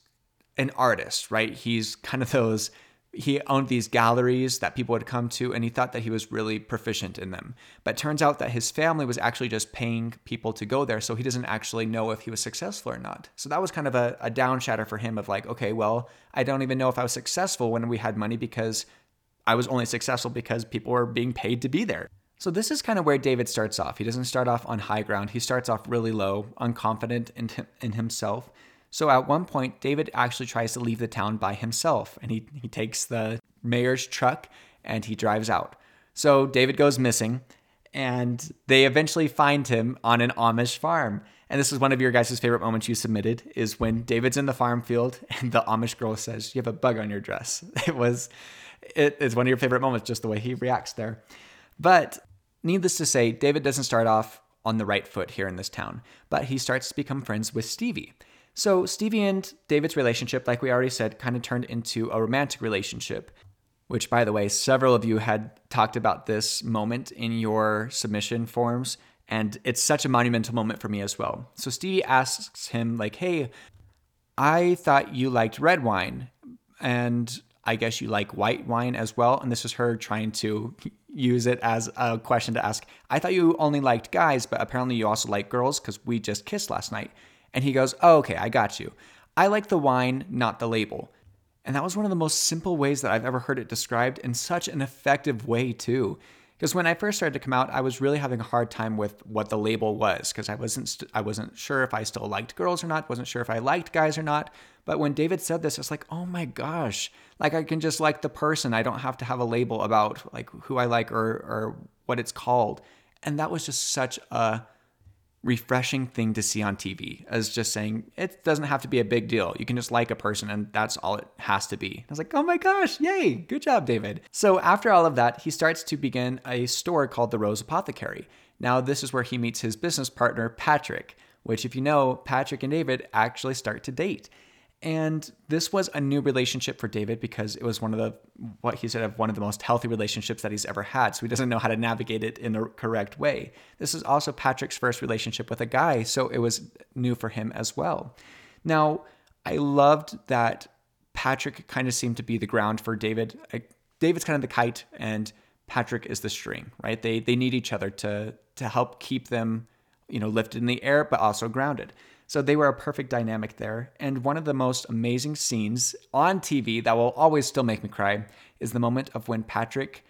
an artist, right? He's kind of those. He owned these galleries that people would come to, and he thought that he was really proficient in them. But turns out that his family was actually just paying people to go there, so he doesn't actually know if he was successful or not. So that was kind of a, a down shatter for him of like, okay, well, I don't even know if I was successful when we had money because I was only successful because people were being paid to be there. So this is kind of where David starts off. He doesn't start off on high ground. He starts off really low, unconfident in, in himself. So at one point, David actually tries to leave the town by himself, and he, he takes the mayor's truck and he drives out. So David goes missing, and they eventually find him on an Amish farm. And this is one of your guys' favorite moments you submitted is when David's in the farm field and the Amish girl says, "You have a bug on your dress." It was, it is one of your favorite moments, just the way he reacts there. But needless to say, David doesn't start off on the right foot here in this town, but he starts to become friends with Stevie. So, Stevie and David's relationship, like we already said, kind of turned into a romantic relationship, which, by the way, several of you had talked about this moment in your submission forms, and it's such a monumental moment for me as well. So, Stevie asks him, like, hey, I thought you liked red wine, and I guess you like white wine as well. And this is her trying to use it as a question to ask. I thought you only liked guys, but apparently you also like girls because we just kissed last night. And he goes, oh, okay, I got you. I like the wine, not the label. And that was one of the most simple ways that I've ever heard it described in such an effective way, too. Because when I first started to come out, I was really having a hard time with what the label was because I wasn't st- I wasn't sure if I still liked girls or not, wasn't sure if I liked guys or not. But when David said this, it's like, oh my gosh, like I can just like the person. I don't have to have a label about like who I like or or what it's called. And that was just such a refreshing thing to see on TV as just saying it doesn't have to be a big deal. You can just like a person and that's all it has to be. I was like, oh my gosh, yay, good job, David. So after all of that, he starts to begin a store called the Rose Apothecary. Now, this is where he meets his business partner, Patrick, which, if you know, Patrick and David actually start to date. And this was a new relationship for David because it was one of the, what he said, of one of the most healthy relationships that he's ever had. So he doesn't know how to navigate it in the correct way. This is also Patrick's first relationship with a guy. So it was new for him as well. Now, I loved that Patrick kind of seemed to be the ground for David. David's kind of the kite and Patrick is the string, right? They, they need each other to, to help keep them, you know, lifted in the air, but also grounded. So they were a perfect dynamic there. And one of the most amazing scenes on TV that will always still make me cry is the moment of when Patrick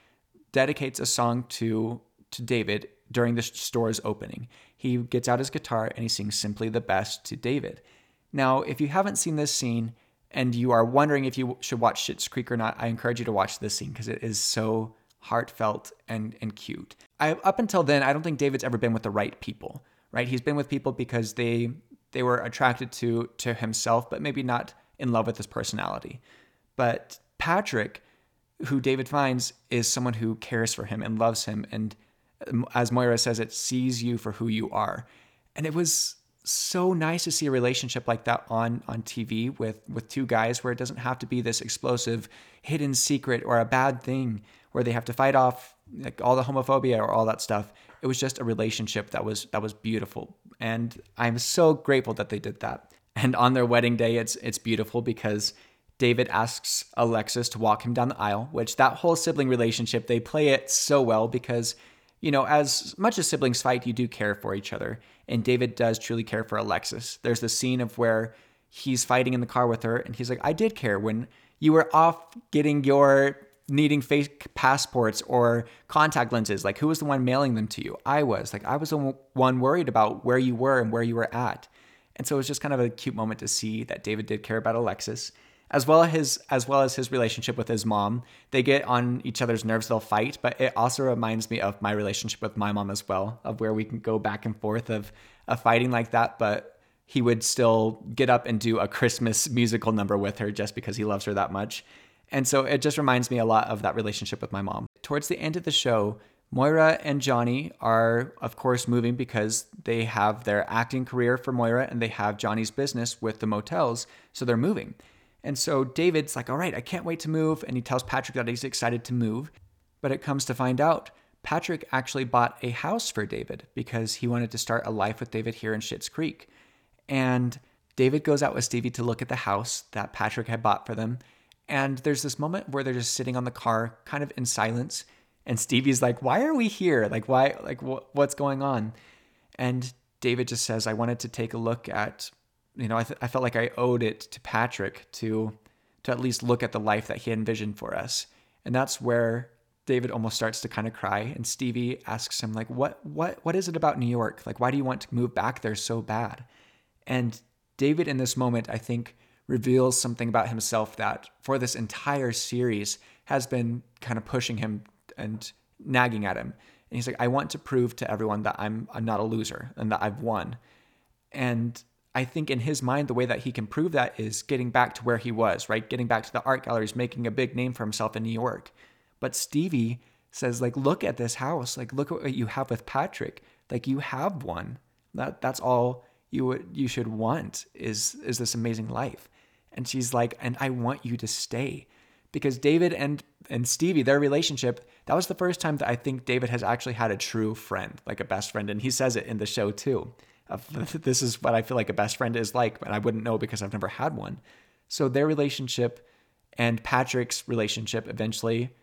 dedicates a song to to David during the store's opening. He gets out his guitar and he sings Simply the Best to David. Now, if you haven't seen this scene and you are wondering if you should watch Schitt's Creek or not, I encourage you to watch this scene because it is so heartfelt and, and cute. I, up until then, I don't think David's ever been with the right people, right? He's been with people because they they were attracted to to himself, but maybe not in love with his personality. But Patrick, who David finds, is someone who cares for him and loves him, and um, as Moira says, it sees you for who you are. And it was so nice to see a relationship like that on on TV with with two guys where it doesn't have to be this explosive hidden secret or a bad thing where they have to fight off like all the homophobia or all that stuff. It was just a relationship that was that was beautiful and I'm so grateful that they did that. And on their wedding day, it's it's beautiful because David asks Alexis to walk him down the aisle, which that whole sibling relationship, they play it so well because, you know, as much as siblings fight, you do care for each other. And David does truly care for Alexis. There's the scene of where he's fighting in the car with her, and he's like, I did care when you were off getting your needing fake passports or contact lenses. Like, who was the one mailing them to you? I was. Like, I was the one worried about where you were and where you were at. And so it was just kind of a cute moment to see that David did care about Alexis, as well as his as well as his relationship with his mom. They get on each other's nerves, they'll fight, but it also reminds me of my relationship with my mom as well, of where we can go back and forth of of fighting like that, but he would still get up and do a Christmas musical number with her just because he loves her that much. And so it just reminds me a lot of that relationship with my mom. Towards the end of the show, Moira and Johnny are, of course, moving because they have their acting career for Moira and they have Johnny's business with the motels. So they're moving. And so David's like, all right, I can't wait to move. And he tells Patrick that he's excited to move. But it comes to find out, Patrick actually bought a house for David because he wanted to start a life with David here in Schitt's Creek. And David goes out with Stevie to look at the house that Patrick had bought for them. And there's this moment where they're just sitting on the car, kind of in silence. And Stevie's like, "Why are we here? Like, why? Like, wh- what's going on?" And David just says, "I wanted to take a look at, you know, I, th- I felt like I owed it to Patrick to, to at least look at the life that he envisioned for us." And that's where David almost starts to kind of cry. And Stevie asks him, like, "What? What? What is it about New York? Like, why do you want to move back there so bad?" And David, in this moment, I think reveals something about himself that for this entire series has been kind of pushing him and nagging at him. And he's like, I want to prove to everyone that I'm I'm not a loser and that I've won. And I think in his mind, the way that he can prove that is getting back to where he was, right? Getting back to the art galleries, making a big name for himself in New York. But Stevie says, like, look at this house. Like, look at what you have with Patrick. Like, you have one. That that's all you you should want is is this amazing life. And she's like, and I want you to stay. Because David and, and Stevie, their relationship, that was the first time that I think David has actually had a true friend, like a best friend. And he says it in the show too. this is what I feel like a best friend is like, but I wouldn't know because I've never had one. So their relationship and Patrick's relationship eventually,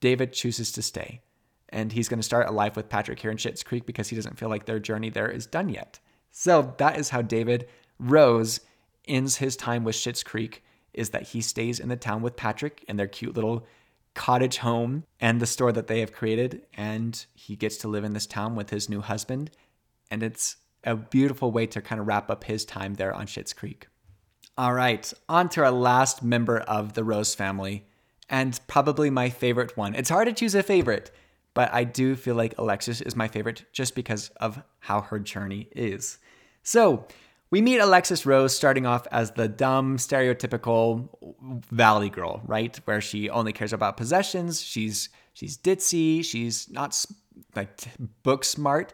David chooses to stay. And he's going to start a life with Patrick here in Schitt's Creek because he doesn't feel like their journey there is done yet. So that is how David Rose ends his time with Schitt's Creek is that he stays in the town with Patrick in their cute little cottage home and the store that they have created and he gets to live in this town with his new husband and it's a beautiful way to kind of wrap up his time there on Schitt's Creek. All right, on to our last member of the Rose family, and probably my favorite one. It's hard to choose a favorite, but I do feel like Alexis is my favorite just because of how her journey is. So, we meet Alexis Rose starting off as the dumb, stereotypical valley girl, right? Where she only cares about possessions. She's she's ditzy. She's not like book smart,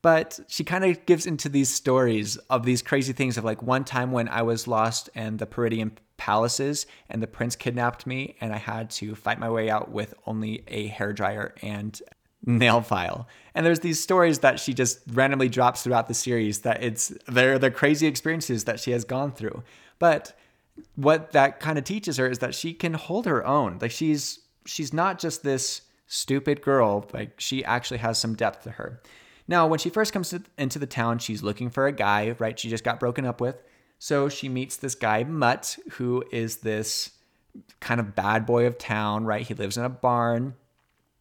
but she kind of gives into these stories of these crazy things of like one time when I was lost in the Peridian palaces and the prince kidnapped me and I had to fight my way out with only a hair dryer and nail file. And there's these stories that she just randomly drops throughout the series that it's they're the crazy experiences that she has gone through. But what that kind of teaches her is that she can hold her own. Like she's she's not just this stupid girl, like she actually has some depth to her. Now, when she first comes to, into the town, she's looking for a guy, right? She just got broken up with. So she meets this guy, Mutt, who is this kind of bad boy of town, right? He lives in a barn.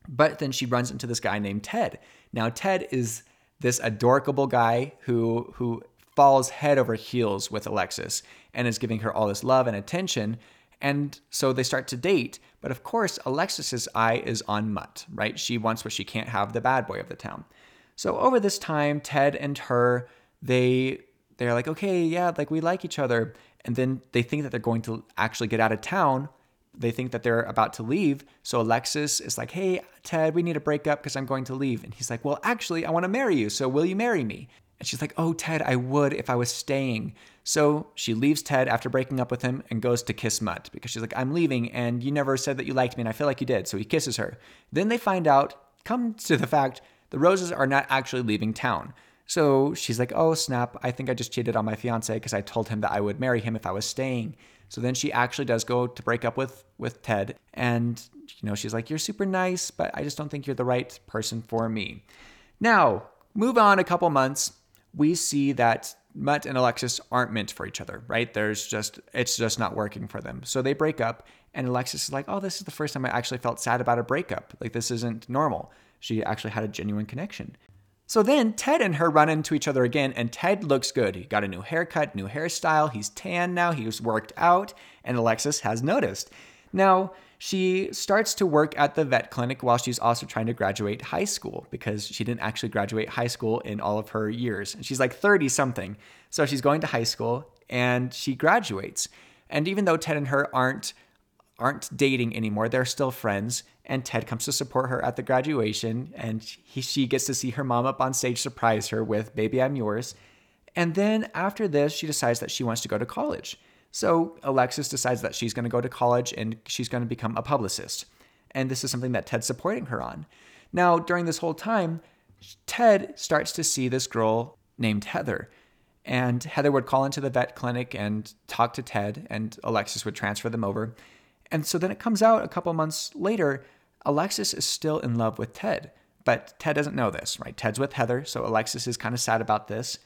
But then she runs into this guy named Ted. Now, Ted is this adorable guy who who falls head over heels with Alexis and is giving her all this love and attention. And so they start to date. But of course, Alexis's eye is on Mutt, right? She wants what she can't have, the bad boy of the town. So over this time, Ted and her, they they're like, okay, yeah, like we like each other. And then they think that they're going to actually get out of town. They think that they're about to leave. So Alexis is like, hey, Ted, we need to break up because I'm going to leave. And he's like, well, actually, I want to marry you. So will you marry me? And she's like, oh, Ted, I would if I was staying. So she leaves Ted after breaking up with him and goes to kiss Mutt because she's like, I'm leaving and you never said that you liked me and I feel like you did. So he kisses her. Then they find out, come to the fact the Roses are not actually leaving town. So she's like, oh, snap, I think I just cheated on my fiance because I told him that I would marry him if I was staying. So then she actually does go to break up with, with Ted. And, you know, she's like, you're super nice, but I just don't think you're the right person for me. Now, move on a couple months. We see that Mutt and Alexis aren't meant for each other, right? There's just, it's just not working for them. So they break up. And Alexis is like, oh, this is the first time I actually felt sad about a breakup. Like, this isn't normal. She actually had a genuine connection. So then Ted and her run into each other again, and Ted looks good. He got a new haircut, new hairstyle. He's tan now. He's worked out, and Alexis has noticed. Now, she starts to work at the vet clinic while she's also trying to graduate high school because she didn't actually graduate high school in all of her years. And she's like 30 something. So she's going to high school and she graduates. And even though Ted and her aren't aren't dating anymore. They're still friends. And Ted comes to support her at the graduation. And he, she gets to see her mom up on stage surprise her with Baby, I'm Yours. And then after this, she decides that she wants to go to college. So Alexis decides that she's going to go to college and she's going to become a publicist. And this is something that Ted's supporting her on. Now, during this whole time, Ted starts to see this girl named Heather. And Heather would call into the vet clinic and talk to Ted, and Alexis would transfer them over. And so then it comes out a couple months later, Alexis is still in love with Ted, but Ted doesn't know this, right? Ted's with Heather, so Alexis is kind of sad about this,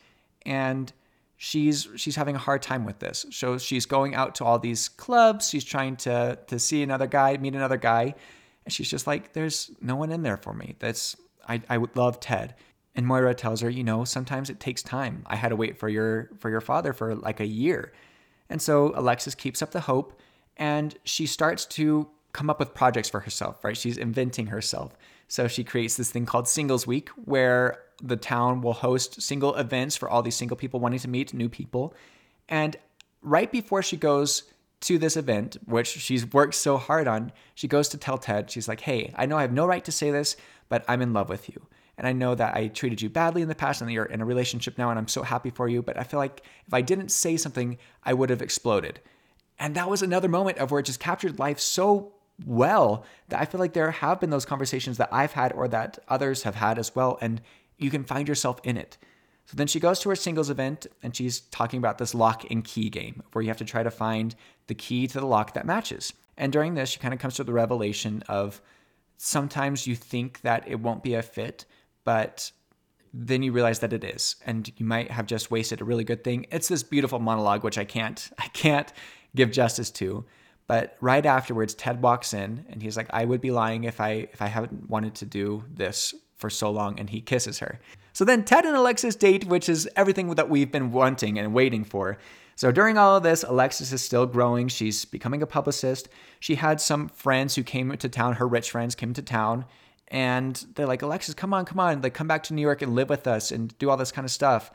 and she's she's having a hard time with this. So she's going out to all these clubs, she's trying to to see another guy, meet another guy, and she's just like, "There's no one in there for me. That's I I would love Ted." And Moira tells her, you know, sometimes it takes time. I had to wait for your for your father for like a year. And so Alexis keeps up the hope and she starts to come up with projects for herself, right? She's inventing herself. So she creates this thing called Singles Week where the town will host single events for all these single people wanting to meet new people. And right before she goes to this event, which she's worked so hard on, she goes to tell Ted, she's like, Hey, I know I have no right to say this, but I'm in love with you. And I know that I treated you badly in the past and that you're in a relationship now, and I'm so happy for you. But I feel like if I didn't say something, I would have exploded. And that was another moment of where it just captured life so well that I feel like there have been those conversations that I've had or that others have had as well. And you can find yourself in it. So then she goes to her singles event and she's talking about this lock and key game where you have to try to find the key to the lock that matches. And during this, she kind of comes to the revelation of sometimes you think that it won't be a fit, but then you realize that it is and you might have just wasted a really good thing it's this beautiful monologue which i can't i can't give justice to but right afterwards ted walks in and he's like i would be lying if i if i haven't wanted to do this for so long and he kisses her so then ted and alexis date which is everything that we've been wanting and waiting for so during all of this, Alexis is still growing. She's becoming a publicist. She had some friends who came to town, her rich friends came to town, and they're like, Alexis, come on, come on, like come back to New York and live with us and do all this kind of stuff.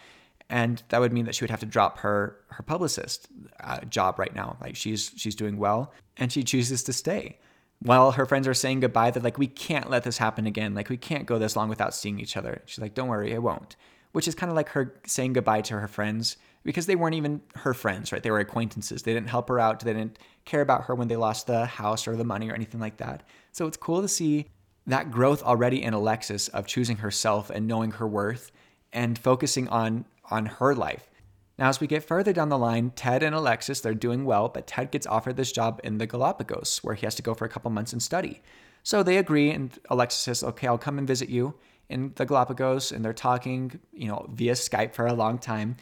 And that would mean that she would have to drop her her publicist uh, job right now. Like she's she's doing well, and she chooses to stay. While her friends are saying goodbye, they're like, we can't let this happen again. Like we can't go this long without seeing each other. She's like, don't worry, it won't. Which is kind of like her saying goodbye to her friends because they weren't even her friends, right? They were acquaintances. They didn't help her out. They didn't care about her when they lost the house or the money or anything like that. So it's cool to see that growth already in Alexis of choosing herself and knowing her worth and focusing on on her life. Now, as we get further down the line, Ted and Alexis, they're doing well, but Ted gets offered this job in the Galapagos where he has to go for a couple months and study. So they agree, and Alexis says, Okay, I'll come and visit you in the Galapagos. And they're talking, you know, via Skype for a long time.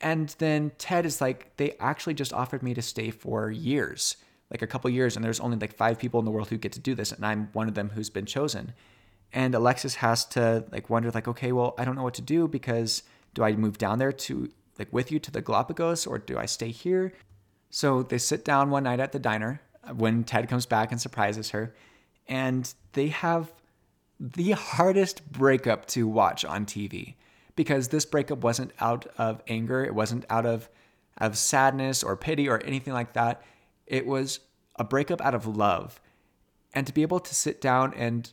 And then Ted is like, They actually just offered me to stay for years like a couple years and there's only like five people in the world who get to do this and i'm one of them who's been chosen and alexis has to like wonder like okay well i don't know what to do because do i move down there to like with you to the galapagos or do i stay here so they sit down one night at the diner uh, when ted comes back and surprises her and they have the hardest breakup to watch on tv because this breakup wasn't out of anger it wasn't out of of sadness or pity or anything like that it was a breakup out of love. And to be able to sit down and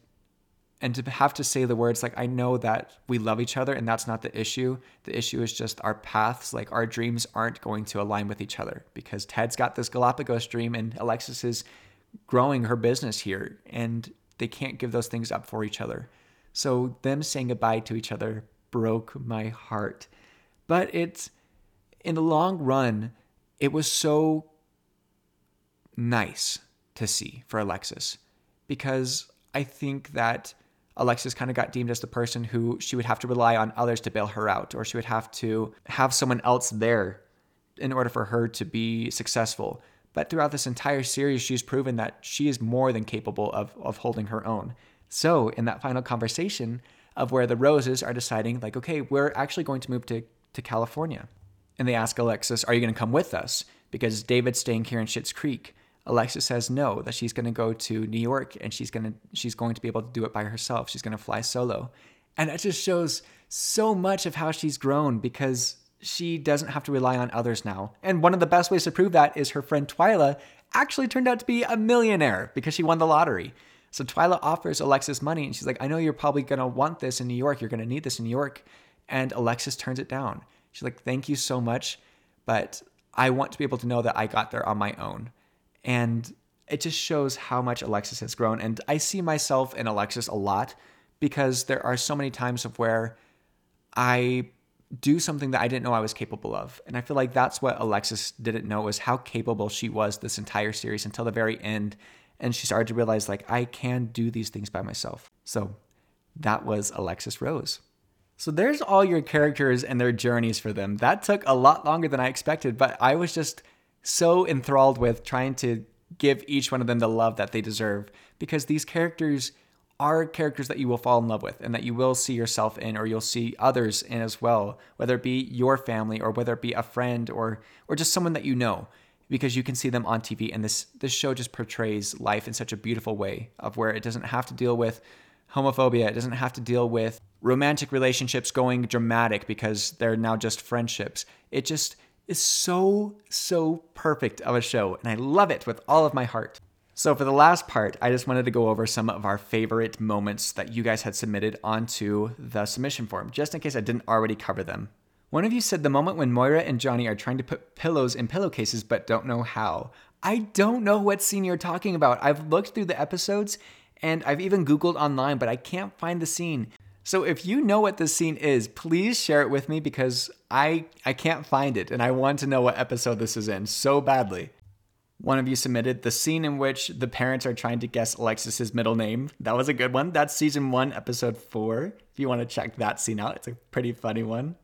and to have to say the words like I know that we love each other and that's not the issue. The issue is just our paths, like our dreams aren't going to align with each other because Ted's got this Galapagos dream and Alexis is growing her business here and they can't give those things up for each other. So them saying goodbye to each other broke my heart. But it's in the long run, it was so nice to see for Alexis because I think that Alexis kind of got deemed as the person who she would have to rely on others to bail her out, or she would have to have someone else there in order for her to be successful. But throughout this entire series, she's proven that she is more than capable of, of holding her own. So, in that final conversation of where the roses are deciding, like, okay, we're actually going to move to, to California. And they ask Alexis, Are you going to come with us? Because David's staying here in Schitt's Creek. Alexis says no, that she's going to go to New York and she's going to she's going to be able to do it by herself. She's going to fly solo. And that just shows so much of how she's grown because she doesn't have to rely on others now. And one of the best ways to prove that is her friend Twyla actually turned out to be a millionaire because she won the lottery. So Twyla offers Alexis money and she's like, I know you're probably going to want this in New York. You're going to need this in New York. And Alexis turns it down. She's like, Thank you so much. But I want to be able to know that I got there on my own. And it just shows how much Alexis has grown. And I see myself in Alexis a lot because there are so many times of where I do something that I didn't know I was capable of. And I feel like that's what Alexis didn't know is how capable she was this entire series until the very end. And she started to realize like I can do these things by myself. So that was Alexis Rose. So there's all your characters and their journeys for them. That took a lot longer than I expected, but I was just so enthralled with trying to give each one of them the love that they deserve. Because these characters are characters that you will fall in love with and that you will see yourself in or you'll see others in as well whether it be your family or whether it be a friend or or just someone that you know because you can see them on TV and this this show just portrays life in such a beautiful way of where it doesn't have to deal with homophobia it doesn't have to deal with romantic relationships going dramatic because they're now just friendships. It just is so, so perfect of a show, and I love it with all of my heart. So, for the last part, I just wanted to go over some of our favorite moments that you guys had submitted onto the submission form, just in case I didn't already cover them. One of you said the moment when Moira and Johnny are trying to put pillows in pillowcases but don't know how. I don't know what scene you're talking about. I've looked through the episodes and I've even Googled online, but I can't find the scene. So if you know what this scene is, please share it with me because I I can't find it and I want to know what episode this is in so badly. One of you submitted the scene in which the parents are trying to guess Alexis's middle name. That was a good one. That's season 1, episode 4. If you want to check that scene out, it's a pretty funny one.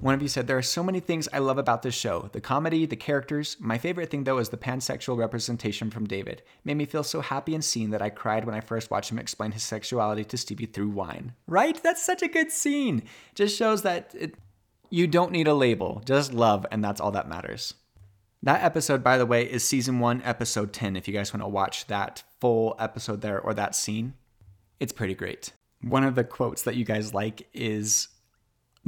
One of you said, There are so many things I love about this show the comedy, the characters. My favorite thing, though, is the pansexual representation from David. Made me feel so happy and seen that I cried when I first watched him explain his sexuality to Stevie through wine. Right? That's such a good scene. Just shows that it, you don't need a label, just love, and that's all that matters. That episode, by the way, is season one, episode 10, if you guys want to watch that full episode there or that scene. It's pretty great. One of the quotes that you guys like is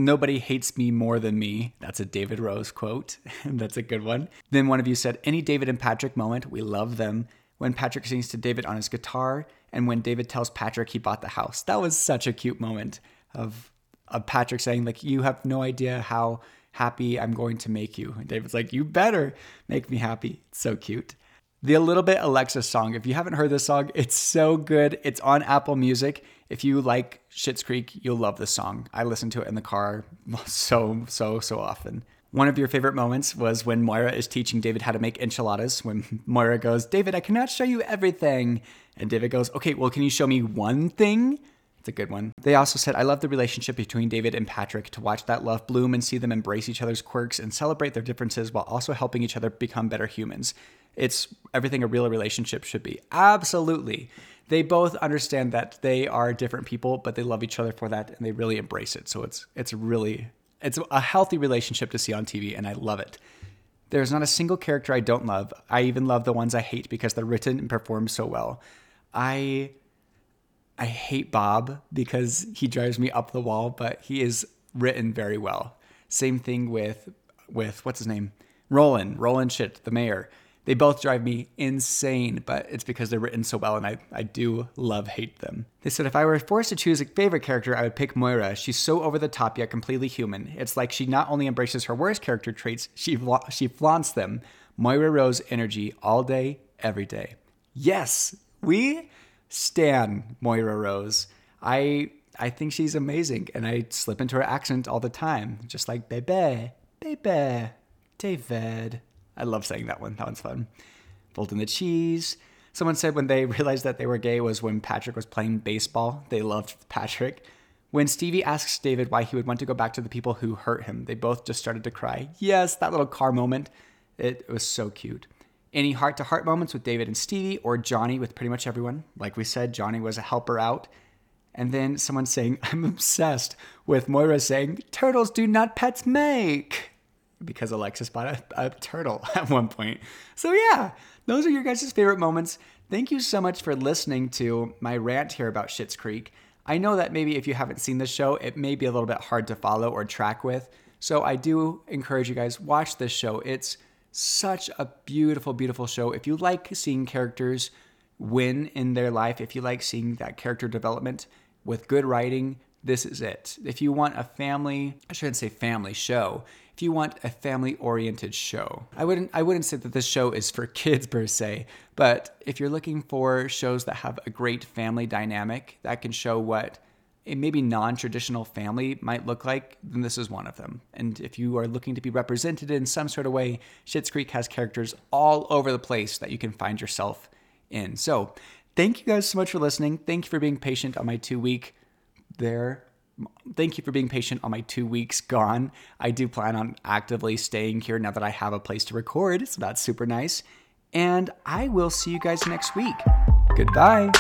Nobody hates me more than me. That's a David Rose quote. That's a good one. Then one of you said, Any David and Patrick moment, we love them. When Patrick sings to David on his guitar, and when David tells Patrick he bought the house. That was such a cute moment of, of Patrick saying, like, you have no idea how happy I'm going to make you. And David's like, You better make me happy. It's so cute. The A Little Bit Alexis song. If you haven't heard this song, it's so good. It's on Apple Music. If you like Schitt's Creek, you'll love this song. I listen to it in the car so, so, so often. One of your favorite moments was when Moira is teaching David how to make enchiladas. When Moira goes, David, I cannot show you everything. And David goes, Okay, well, can you show me one thing? It's a good one. They also said, I love the relationship between David and Patrick to watch that love bloom and see them embrace each other's quirks and celebrate their differences while also helping each other become better humans. It's everything a real relationship should be. Absolutely. They both understand that they are different people, but they love each other for that and they really embrace it. So it's it's really it's a healthy relationship to see on TV and I love it. There's not a single character I don't love. I even love the ones I hate because they're written and performed so well. I I hate Bob because he drives me up the wall, but he is written very well. Same thing with with what's his name? Roland, Roland Schitt, the mayor. They both drive me insane, but it's because they're written so well and I, I do love hate them. They said if I were forced to choose a favorite character, I would pick Moira. She's so over the top yet completely human. It's like she not only embraces her worst character traits, she she flaunts them. Moira Rose energy all day, every day. Yes, we stan Moira Rose. I I think she's amazing, and I slip into her accent all the time, just like Bebe, Bebe, David. I love saying that one. That one's fun. Folding the cheese. Someone said when they realized that they were gay was when Patrick was playing baseball. They loved Patrick. When Stevie asks David why he would want to go back to the people who hurt him, they both just started to cry. Yes, that little car moment. It, it was so cute any heart to heart moments with David and Stevie or Johnny with pretty much everyone. Like we said, Johnny was a helper out. And then someone saying, I'm obsessed with Moira saying, Turtles do not pets make. Because Alexis bought a, a turtle at one point. So, yeah, those are your guys' favorite moments. Thank you so much for listening to my rant here about Schitt's Creek. I know that maybe if you haven't seen the show, it may be a little bit hard to follow or track with. So I do encourage you guys watch this show. It's such a beautiful, beautiful show. If you like seeing characters win in their life, if you like seeing that character development with good writing, this is it. If you want a family, I shouldn't say family show. If you want a family-oriented show, I wouldn't I wouldn't say that this show is for kids per se, but if you're looking for shows that have a great family dynamic that can show what a maybe non traditional family might look like, then this is one of them. And if you are looking to be represented in some sort of way, Schitt's Creek has characters all over the place that you can find yourself in. So, thank you guys so much for listening. Thank you for being patient on my two week there. Thank you for being patient on my two weeks gone. I do plan on actively staying here now that I have a place to record, so that's super nice. And I will see you guys next week. Goodbye.